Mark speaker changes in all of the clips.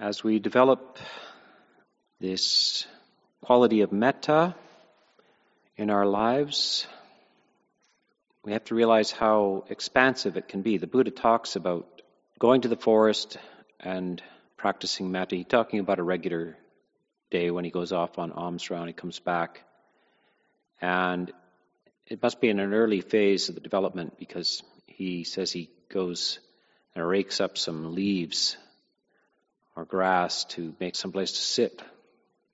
Speaker 1: As we develop this quality of metta in our lives, we have to realize how expansive it can be. The Buddha talks about going to the forest and practicing metta. He's talking about a regular day when he goes off on alms round, he comes back. And it must be in an early phase of the development because he says he goes and rakes up some leaves or grass to make some place to sit.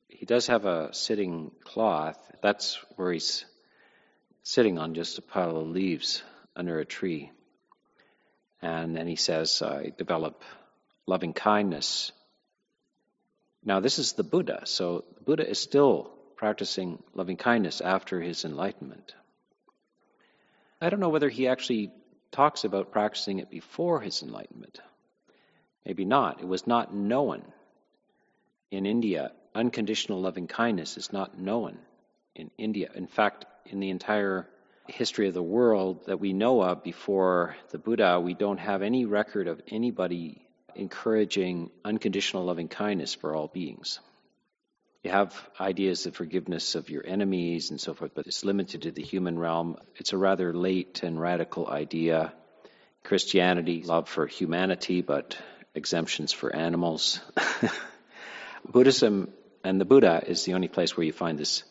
Speaker 1: He does have a sitting cloth. That's where he's sitting on just a pile of leaves under a tree. And then he says, I develop loving kindness. Now, this is the Buddha, so the Buddha is still practicing loving kindness after his enlightenment. I don't know whether he actually talks about practicing it before his enlightenment. Maybe not. It was not known in India. Unconditional loving kindness is not known in India. In fact, in the entire history of the world that we know of before the Buddha, we don't have any record of anybody encouraging unconditional loving kindness for all beings. You have ideas of forgiveness of your enemies and so forth, but it's limited to the human realm. It's a rather late and radical idea. Christianity, love for humanity, but exemptions for animals. Buddhism and the Buddha is the only place where you find this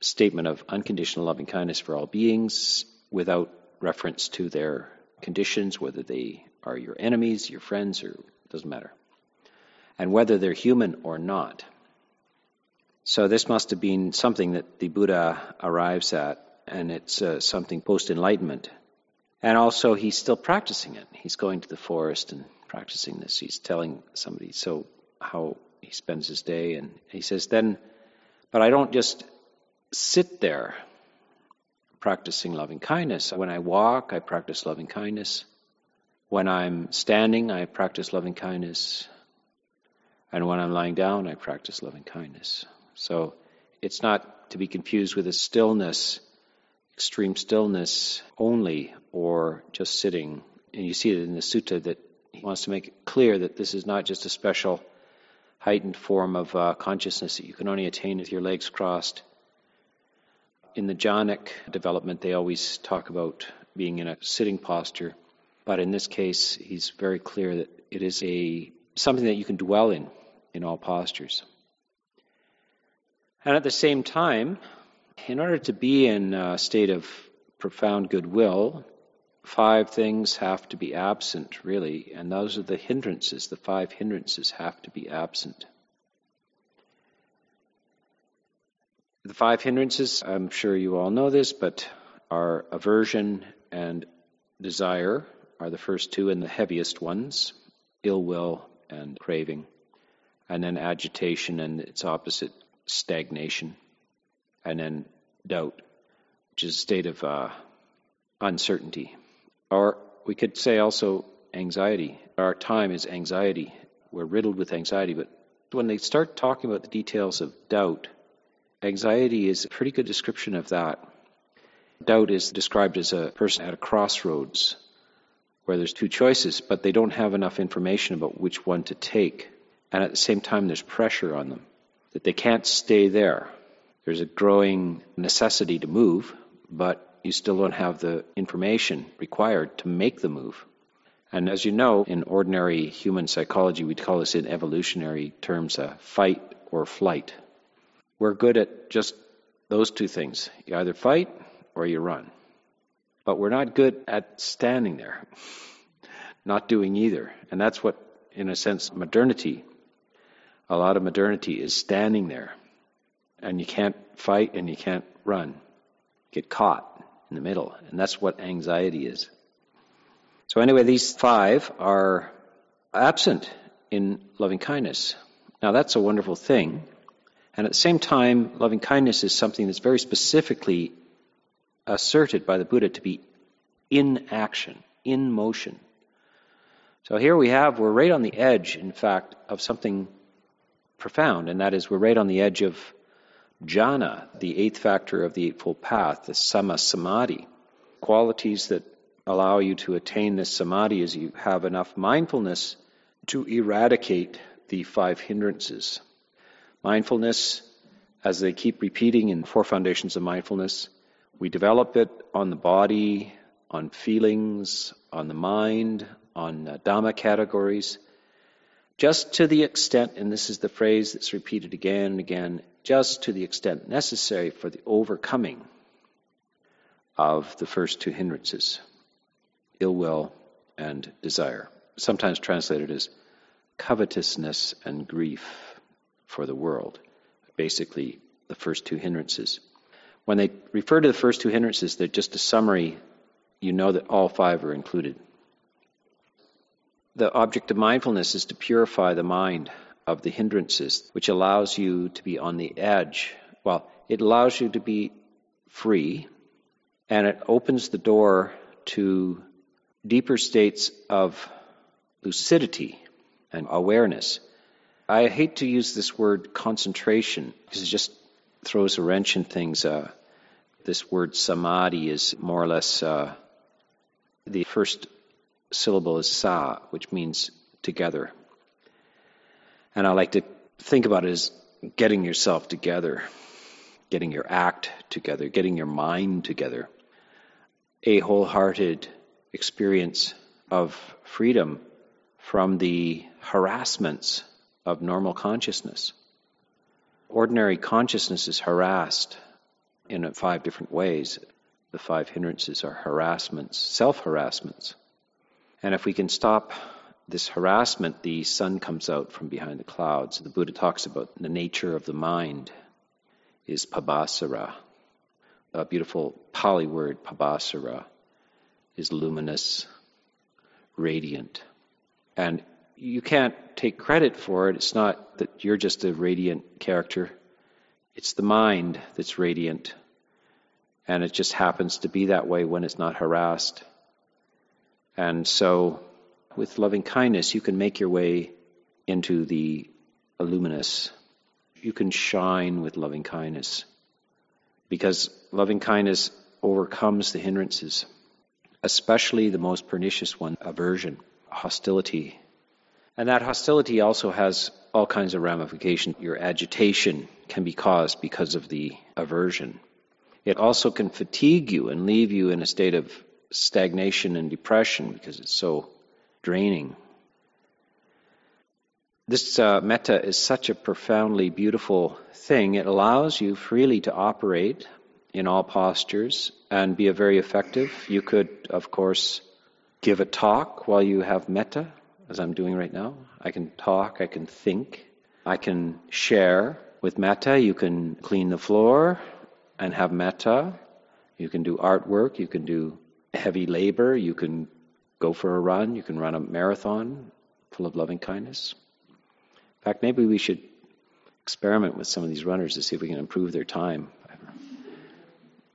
Speaker 1: statement of unconditional loving kindness for all beings without reference to their conditions, whether they are your enemies, your friends, or doesn't matter, and whether they're human or not. So this must have been something that the Buddha arrives at, and it's uh, something post enlightenment. And also, he's still practicing it. He's going to the forest and practicing this. He's telling somebody so how he spends his day, and he says, "Then, but I don't just sit there practicing loving kindness. When I walk, I practice loving kindness. When I'm standing, I practice loving kindness. And when I'm lying down, I practice loving kindness. So it's not to be confused with a stillness, extreme stillness only, or just sitting. And you see it in the sutta that he wants to make it clear that this is not just a special heightened form of uh, consciousness that you can only attain with your legs crossed. In the jhanic development, they always talk about being in a sitting posture, but in this case, he's very clear that it is a something that you can dwell in in all postures. And at the same time, in order to be in a state of profound goodwill, five things have to be absent, really, and those are the hindrances. The five hindrances have to be absent. The five hindrances, I'm sure you all know this, but are aversion and desire are the first two and the heaviest ones ill will and craving. And then agitation and its opposite, stagnation. And then doubt, which is a state of uh, uncertainty. Or we could say also anxiety. Our time is anxiety. We're riddled with anxiety, but when they start talking about the details of doubt, anxiety is a pretty good description of that. Doubt is described as a person at a crossroads where there's two choices, but they don't have enough information about which one to take. And at the same time, there's pressure on them that they can't stay there. There's a growing necessity to move, but you still don't have the information required to make the move. And as you know, in ordinary human psychology, we'd call this in evolutionary terms a fight or flight. We're good at just those two things. You either fight or you run. But we're not good at standing there, not doing either. And that's what, in a sense, modernity, a lot of modernity is standing there. And you can't fight and you can't run. Get caught in the middle. And that's what anxiety is. So, anyway, these five are absent in loving kindness. Now, that's a wonderful thing. And at the same time, loving kindness is something that's very specifically asserted by the Buddha to be in action, in motion. So here we have, we're right on the edge, in fact, of something profound, and that is we're right on the edge of jhana, the eighth factor of the Eightfold Path, the samma samadhi. Qualities that allow you to attain this samadhi is you have enough mindfulness to eradicate the five hindrances. Mindfulness, as they keep repeating in Four Foundations of Mindfulness, we develop it on the body, on feelings, on the mind, on uh, Dhamma categories, just to the extent, and this is the phrase that's repeated again and again, just to the extent necessary for the overcoming of the first two hindrances ill will and desire. Sometimes translated as covetousness and grief for the world. Basically, the first two hindrances. When they refer to the first two hindrances, they're just a summary. You know that all five are included. The object of mindfulness is to purify the mind of the hindrances, which allows you to be on the edge. Well, it allows you to be free, and it opens the door to deeper states of lucidity and awareness. I hate to use this word concentration because it just throws a wrench in things. Uh, this word samadhi is more or less uh, the first syllable is sa, which means together. And I like to think about it as getting yourself together, getting your act together, getting your mind together. A wholehearted experience of freedom from the harassments of normal consciousness. Ordinary consciousness is harassed in five different ways. The five hindrances are harassments, self harassments. And if we can stop this harassment, the sun comes out from behind the clouds. The Buddha talks about the nature of the mind is pabhassara. A beautiful Pali word, pabhassara, is luminous, radiant. And you can't take credit for it. It's not that you're just a radiant character. It's the mind that's radiant. And it just happens to be that way when it's not harassed. And so, with loving kindness, you can make your way into the luminous. You can shine with loving kindness. Because loving kindness overcomes the hindrances especially the most pernicious one, aversion, hostility. And that hostility also has all kinds of ramifications. Your agitation can be caused because of the aversion. It also can fatigue you and leave you in a state of stagnation and depression because it's so draining. This uh, metta is such a profoundly beautiful thing. It allows you freely to operate in all postures and be a very effective. You could, of course, give a talk while you have metta, as I'm doing right now. I can talk, I can think, I can share with metta. You can clean the floor and have metta. You can do artwork, you can do heavy labor, you can go for a run, you can run a marathon full of loving kindness. In fact, maybe we should experiment with some of these runners to see if we can improve their time.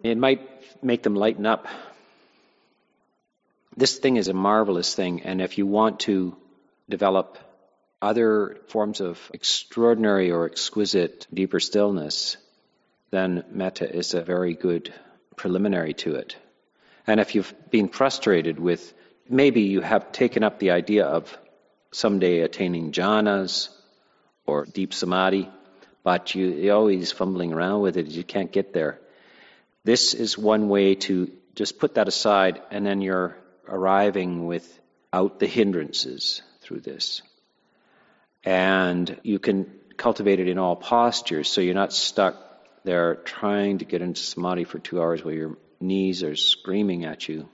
Speaker 1: It might make them lighten up. This thing is a marvelous thing, and if you want to develop other forms of extraordinary or exquisite deeper stillness, then metta is a very good preliminary to it. And if you've been frustrated with, maybe you have taken up the idea of someday attaining jhanas or deep samadhi, but you, you're always fumbling around with it, you can't get there. This is one way to just put that aside, and then you're arriving without the hindrances through this. And you can cultivate it in all postures, so you're not stuck there trying to get into samadhi for two hours while your knees are screaming at you.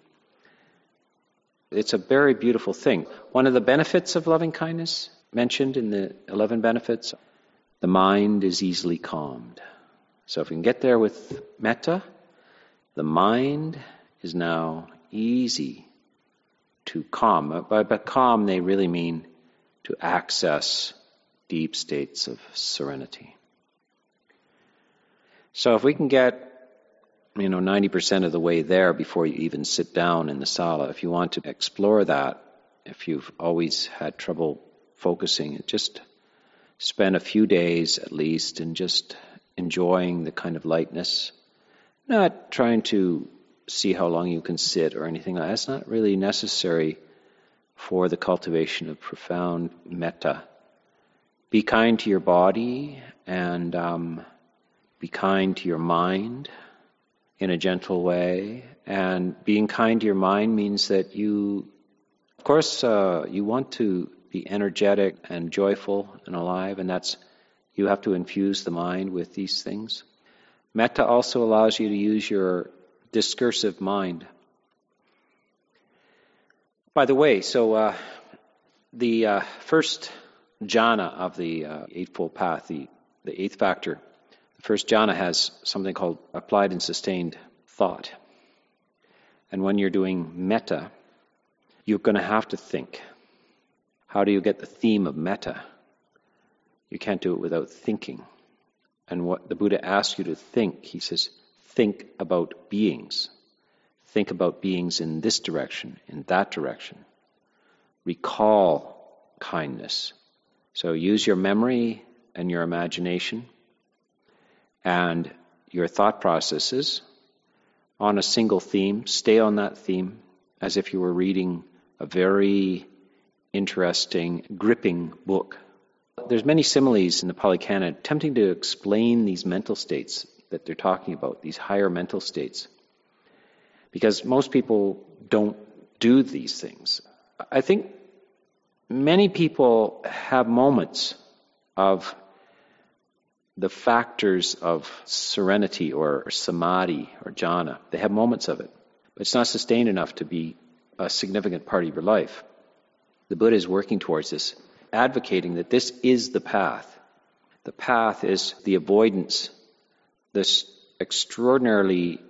Speaker 1: It's a very beautiful thing. One of the benefits of loving kindness mentioned in the 11 benefits the mind is easily calmed. So if we can get there with metta, the mind is now easy to calm. By, by calm, they really mean to access deep states of serenity. So if we can get, you know, 90% of the way there before you even sit down in the sala, if you want to explore that, if you've always had trouble focusing, just spend a few days at least in just enjoying the kind of lightness not trying to see how long you can sit or anything like that. That's not really necessary for the cultivation of profound metta. be kind to your body and um, be kind to your mind in a gentle way. And being kind to your mind means that you, of course, uh, you want to be energetic and joyful and alive, and that's you have to infuse the mind with these things. Metta also allows you to use your discursive mind. By the way, so uh, the uh, first jhana of the uh, Eightfold Path, the, the eighth factor, first jhana has something called applied and sustained thought. And when you're doing metta, you're going to have to think. How do you get the theme of metta? You can't do it without thinking. And what the Buddha asks you to think, he says, think about beings. Think about beings in this direction, in that direction. Recall kindness. So use your memory and your imagination and your thought processes on a single theme. Stay on that theme as if you were reading a very interesting, gripping book. There's many similes in the Pali Canon attempting to explain these mental states that they're talking about, these higher mental states. Because most people don't do these things. I think many people have moments of the factors of serenity or samadhi or jhana. They have moments of it, but it's not sustained enough to be a significant part of your life. The Buddha is working towards this, advocating that this is the path. The path is the avoidance, this extraordinarily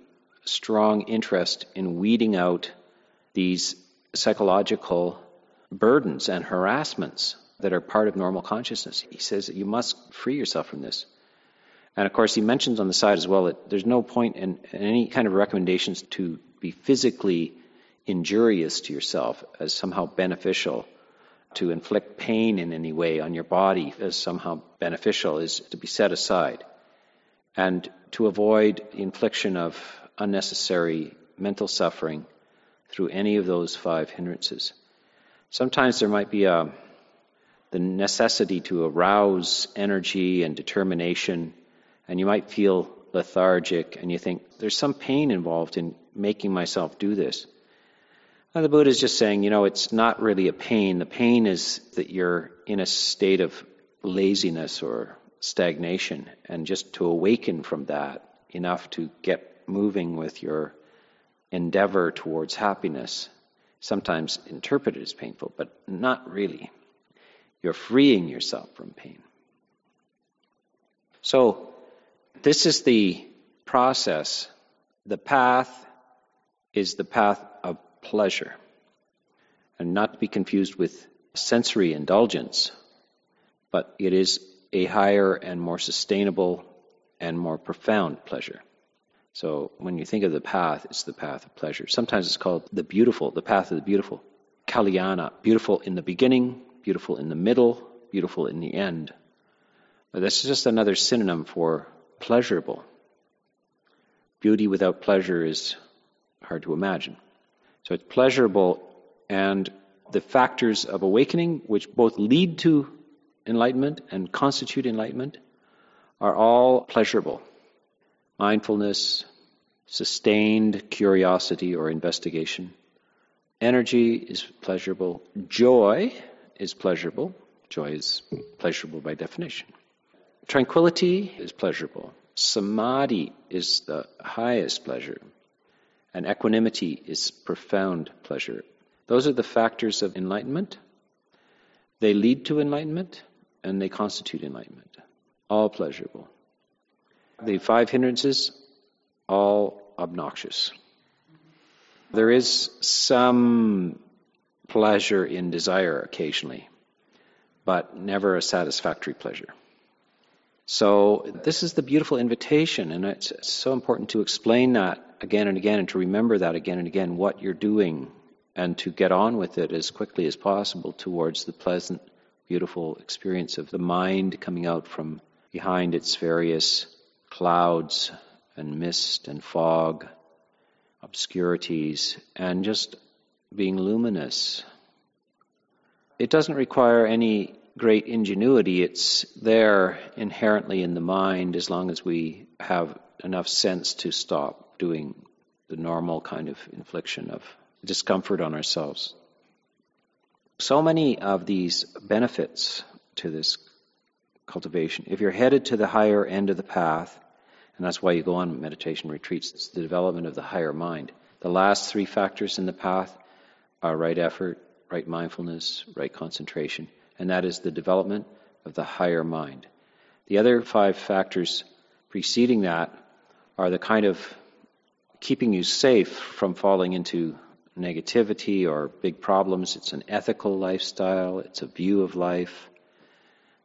Speaker 1: strong interest in weeding out these psychological burdens and harassments that are part of normal consciousness. He says that you must free yourself from this. And of course, he mentions on the side as well that there's no point in, in any kind of recommendations to be physically injurious to yourself as somehow beneficial, to inflict pain in any way on your body as somehow beneficial is to be set aside. And to avoid the infliction of unnecessary mental suffering through any of those five hindrances. Sometimes there might be a, the necessity to arouse energy and determination, and you might feel lethargic, and you think, there's some pain involved in making myself do this. Now, the Buddha is just saying, you know, it's not really a pain. The pain is that you're in a state of laziness or stagnation, and just to awaken from that enough to get moving with your endeavor towards happiness sometimes interpreted as painful, but not really. You're freeing yourself from pain. So, this is the process. The path is the path of pleasure, and not to be confused with sensory indulgence, but it is a higher and more sustainable and more profound pleasure. So when you think of the path, it's the path of pleasure. Sometimes it's called the beautiful, the path of the beautiful. Kalyana, beautiful in the beginning, beautiful in the middle, beautiful in the end. But this is just another synonym for pleasurable. Beauty without pleasure is hard to imagine. So it's pleasurable, and the factors of awakening, which both lead to enlightenment and constitute enlightenment, are all pleasurable mindfulness, sustained curiosity or investigation. Energy is pleasurable. Joy is pleasurable. Joy is pleasurable by definition. Tranquility is pleasurable. Samadhi is the highest pleasure. And equanimity is profound pleasure. Those are the factors of enlightenment. They lead to enlightenment and they constitute enlightenment. All pleasurable. The five hindrances, all obnoxious. There is some pleasure in desire occasionally, but never a satisfactory pleasure. So, this is the beautiful invitation, and it's so important to explain that again and again and to remember that again and again what you're doing and to get on with it as quickly as possible towards the pleasant, beautiful experience of the mind coming out from behind its various clouds and mist and fog, obscurities, and just being luminous. It doesn't require any great ingenuity. It's there inherently in the mind as long as we have enough sense to stop doing the normal kind of infliction of discomfort on ourselves. So many of these benefits to this cultivation, if you're headed to the higher end of the path, and that's why you go on meditation retreats, it's the development of the higher mind. The last three factors in the path are right effort, right mindfulness, right concentration, and that is the development of the higher mind. The other five factors preceding that are the kind of keeping you safe from falling into negativity or big problems. It's an ethical lifestyle, it's a view of life,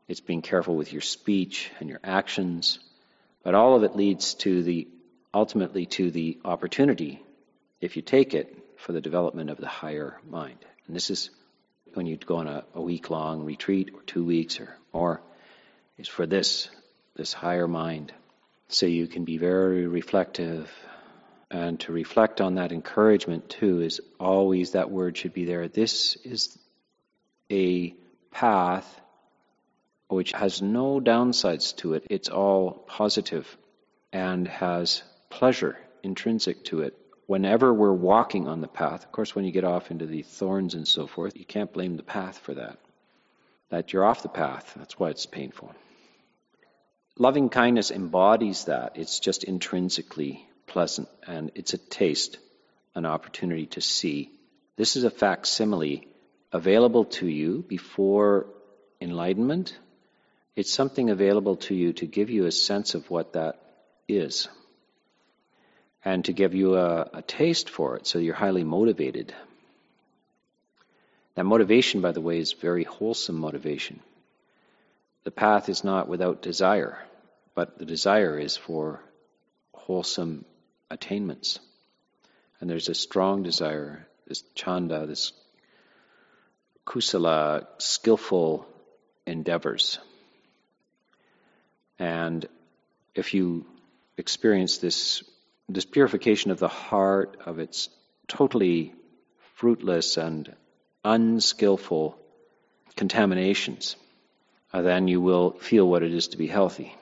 Speaker 1: it's being careful with your speech and your actions. But all of it leads to the ultimately to the opportunity, if you take it, for the development of the higher mind. And this is when you go on a, a week long retreat or two weeks or more, is for this, this higher mind. So you can be very reflective. And to reflect on that encouragement too is always that word should be there. This is a path which has no downsides to it. It's all positive and has pleasure intrinsic to it whenever we're walking on the path, of course, when you get off into the thorns and so forth, you can't blame the path for that. That you're off the path, that's why it's painful. Loving kindness embodies that. It's just intrinsically pleasant, and it's a taste, an opportunity to see. This is a facsimile available to you before enlightenment. It's something available to you to give you a sense of what that is and to give you a, a taste for it so you're highly motivated. That motivation, by the way, is very wholesome motivation. The path is not without desire, but the desire is for wholesome attainments. And there's a strong desire, this chanda, this kusala, skillful endeavors. And if you experience this this purification of the heart, of its totally fruitless and unskillful contaminations, uh, then you will feel what it is to be healthy.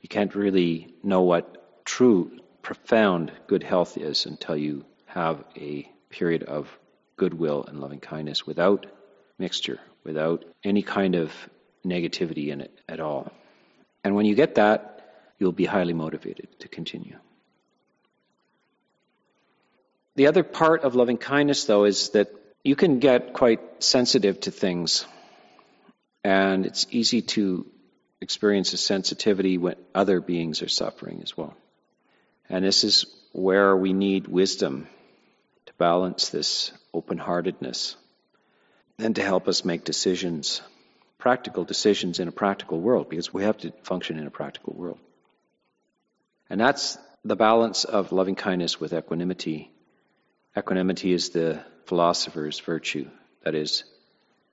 Speaker 1: You can't really know what true, profound good health is until you have a period of goodwill and loving kindness without mixture, without any kind of negativity in it at all. And when you get that, you'll be highly motivated to continue. The other part of loving kindness, though, is that you can get quite sensitive to things, and it's easy to experience a sensitivity when other beings are suffering as well. And this is where we need wisdom to balance this open heartedness and to help us make decisions, practical decisions in a practical world, because we have to function in a practical world. And that's the balance of loving kindness with equanimity Equanimity is the philosopher's virtue, that is,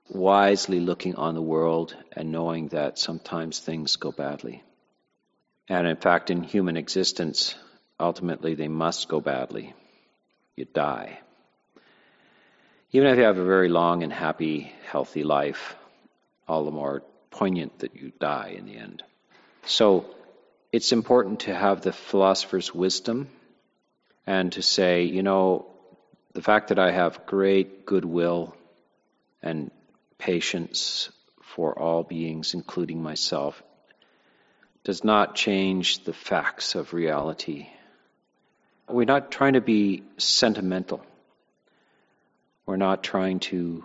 Speaker 1: wisely looking on the world and knowing that sometimes things go badly. And in fact, in human existence, ultimately they must go badly. You die. Even if you have a very long and happy, healthy life, all the more poignant that you die in the end. So it's important to have the philosopher's wisdom and to say, you know, the fact that I have great goodwill and patience for all beings, including myself, does not change the facts of reality. We're not trying to be sentimental. We're not trying to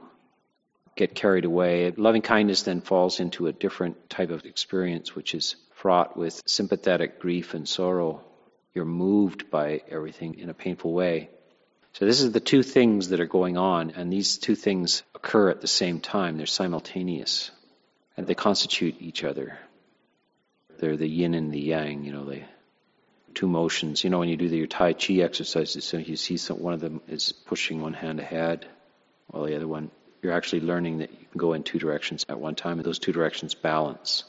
Speaker 1: get carried away. Loving kindness then falls into a different type of experience, which is fraught with sympathetic grief and sorrow. You're moved by everything in a painful way. So this is the two things that are going on, and these two things occur at the same time. They're simultaneous, and they constitute each other. They're the yin and the yang, you know, the two motions. You know, when you do the, your Tai Chi exercises, so you see some, one of them is pushing one hand ahead, while the other one, you're actually learning that you can go in two directions at one time, and those two directions balance.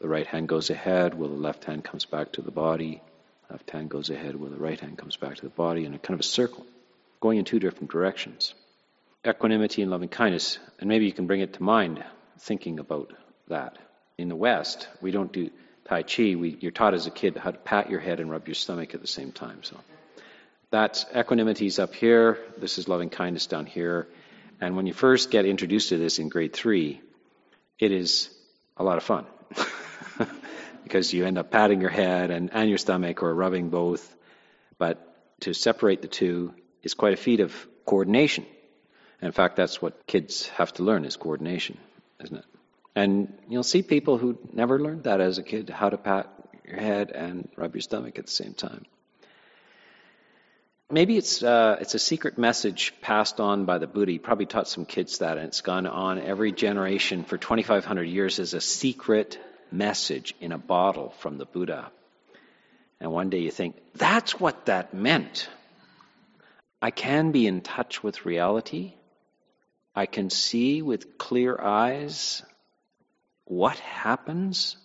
Speaker 1: The right hand goes ahead, while the left hand comes back to the body. Left hand goes ahead, while the right hand comes back to the body, in a kind of a circle going in two different directions equanimity and loving kindness. And maybe you can bring it to mind thinking about that. In the West, we don't do Tai Chi. We, you're taught as a kid how to pat your head and rub your stomach at the same time. So that's equanimity's up here. This is loving kindness down here. And when you first get introduced to this in grade three, it is a lot of fun because you end up patting your head and, and your stomach or rubbing both. But to separate the two is quite a feat of coordination. In fact, that's what kids have to learn is coordination, isn't it? And you'll see people who never learned that as a kid, how to pat your head and rub your stomach at the same time. Maybe it's uh, it's a secret message passed on by the Buddha. He probably taught some kids that, and it's gone on every generation for 2,500 years as a secret message in a bottle from the Buddha. And one day you think, that's what that meant. I can be in touch with reality. I can see with clear eyes what happens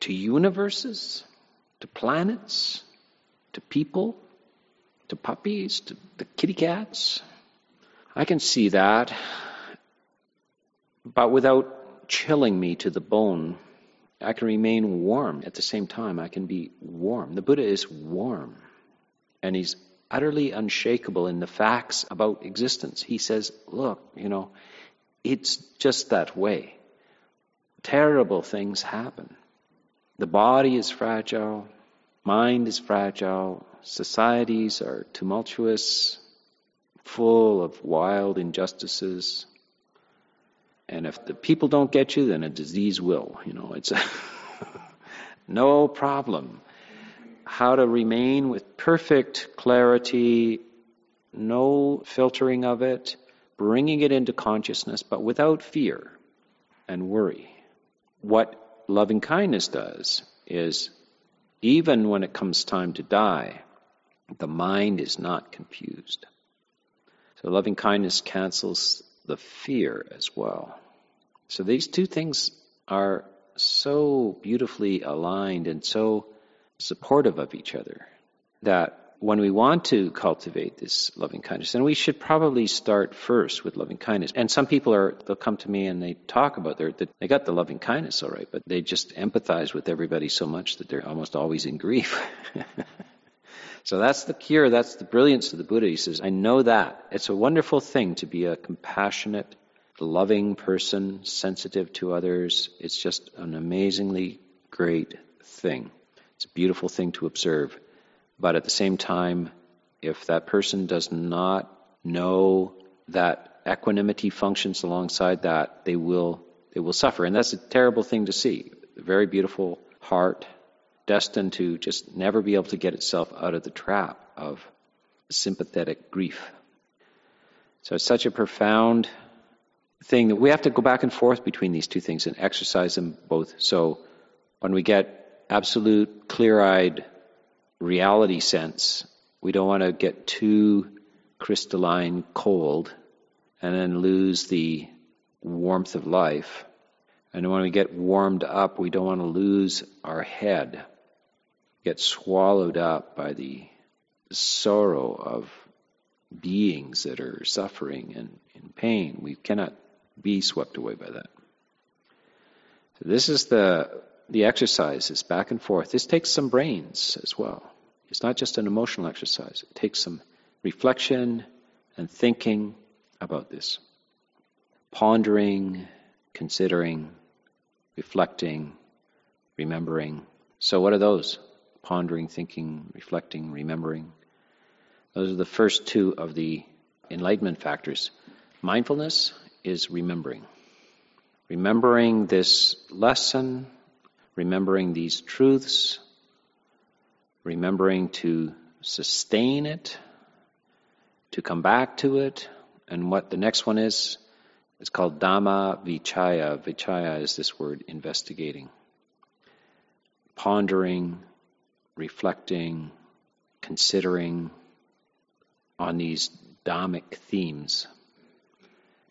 Speaker 1: to universes, to planets, to people to puppies, to the kitty cats. I can see that, but without chilling me to the bone, I can remain warm at the same time. I can be warm. The Buddha is warm, and he's utterly unshakable in the facts about existence. He says, Look, you know, it's just that way. Terrible things happen. The body is fragile, mind is fragile, societies are tumultuous, full of wild injustices. And if the people don't get you, then a disease will. You know, it's a no problem. How to remain with perfect clarity, no filtering of it, bringing it into consciousness, but without fear and worry. What loving kindness does is, even when it comes time to die, the mind is not confused. So loving kindness cancels the fear as well. So these two things are so beautifully aligned and so supportive of each other that when we want to cultivate this loving kindness, then we should probably start first with loving kindness. And some people are, they'll come to me and they talk about their, they got the loving kindness all right, but they just empathize with everybody so much that they're almost always in grief. So that's the cure, that's the brilliance of the Buddha. He says, I know that. It's a wonderful thing to be a compassionate, loving person, sensitive to others. It's just an amazingly great thing. It's a beautiful thing to observe. But at the same time, if that person does not know that equanimity functions alongside that, they will they will suffer. And that's a terrible thing to see. A very beautiful heart, destined to just never be able to get itself out of the trap of sympathetic grief. So it's such a profound thing that we have to go back and forth between these two things and exercise them both. So when we get absolute, clear eyed reality sense, we don't want to get too crystalline cold and then lose the warmth of life. And when we get warmed up, we don't want to lose our head get swallowed up by the sorrow of beings that are suffering and in pain. We cannot be swept away by that. So this is the the exercise, this back and forth. This takes some brains as well. It's not just an emotional exercise. It takes some reflection and thinking about this. Pondering, considering, reflecting, remembering. So what are those? pondering, thinking, reflecting, remembering. Those are the first two of the enlightenment factors. Mindfulness is remembering. Remembering this lesson, remembering these truths, remembering to sustain it, to come back to it. And what the next one is, it's called Dhamma Vichaya. Vichaya is this word investigating, pondering, reflecting, considering on these Dhammic themes.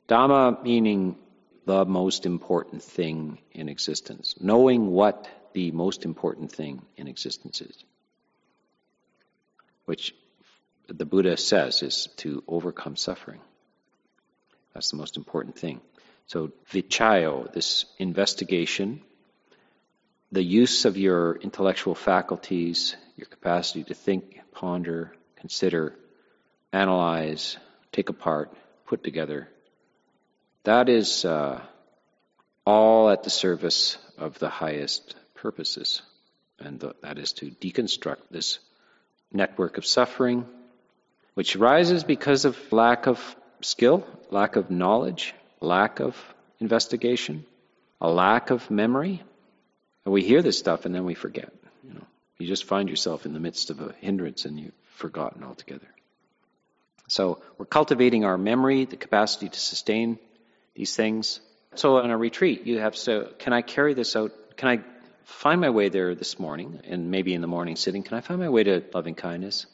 Speaker 1: Dhamma meaning the most important thing in existence, knowing what the most important thing in existence is, which the Buddha says is to overcome suffering. That's the most important thing. So, vichayo, this investigation, the use of your intellectual faculties, your capacity to think, ponder, consider, analyze, take apart, put together, that is uh, all at the service of the highest purposes. And that is to deconstruct this network of suffering, which arises because of lack of skill, lack of knowledge, lack of investigation, a lack of memory. And we hear this stuff and then we forget. You know, you just find yourself in the midst of a hindrance and you've forgotten altogether. So we're cultivating our memory, the capacity to sustain these things. So on a retreat, you have so can I carry this out? Can I find my way there this morning and maybe in the morning sitting? Can I find my way to loving kindness?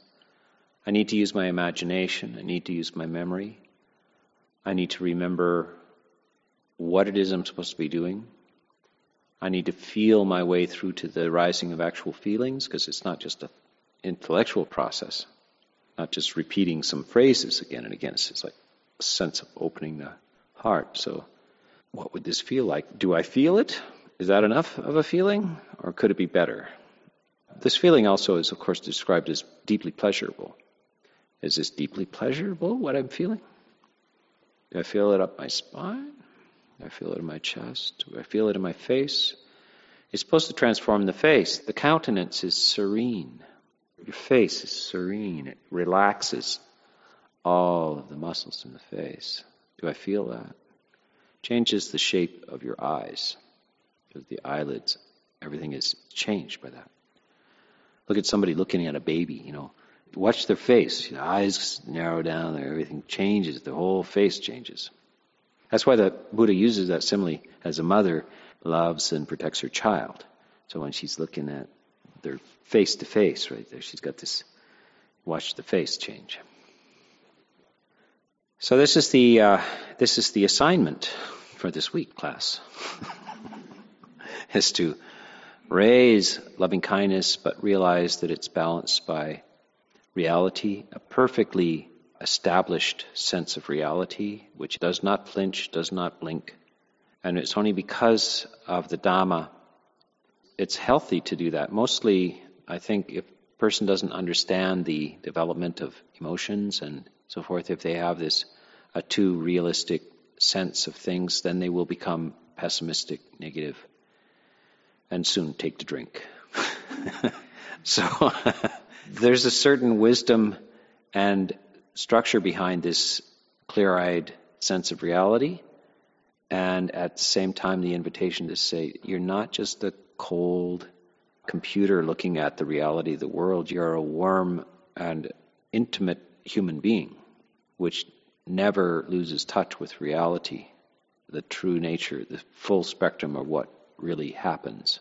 Speaker 1: I need to use my imagination. I need to use my memory. I need to remember what it is I'm supposed to be doing. I need to feel my way through to the rising of actual feelings because it's not just an intellectual process, not just repeating some phrases again and again. It's like a sense of opening the heart. So, what would this feel like? Do I feel it? Is that enough of a feeling? Or could it be better? This feeling also is, of course, described as deeply pleasurable. Is this deeply pleasurable, what I'm feeling? Do I feel it up my spine? Do I feel it in my chest? Do I feel it in my face? It's supposed to transform the face. The countenance is serene. Your face is serene. It relaxes all of the muscles in the face. Do I feel that? Changes the shape of your eyes. Because the eyelids, everything is changed by that. Look at somebody looking at a baby, you know. Watch their face. The eyes narrow down, everything changes. The whole face changes. That's why the Buddha uses that simile as a mother loves and protects her child. So when she's looking at their face to face right there, she's got this, watch the face change. So this is the, uh, this is the assignment for this week, class. is to raise loving kindness, but realize that it's balanced by reality, a perfectly established sense of reality, which does not flinch, does not blink. And it's only because of the Dhamma, it's healthy to do that. Mostly, I think if a person doesn't understand the development of emotions and so forth, if they have this a too realistic sense of things, then they will become pessimistic, negative, and soon take to drink. so there's a certain wisdom and structure behind this clear eyed sense of reality, and at the same time, the invitation to say, you're not just a cold computer looking at the reality of the world, you're a warm and intimate human being, which never loses touch with reality, the true nature, the full spectrum of what really happens.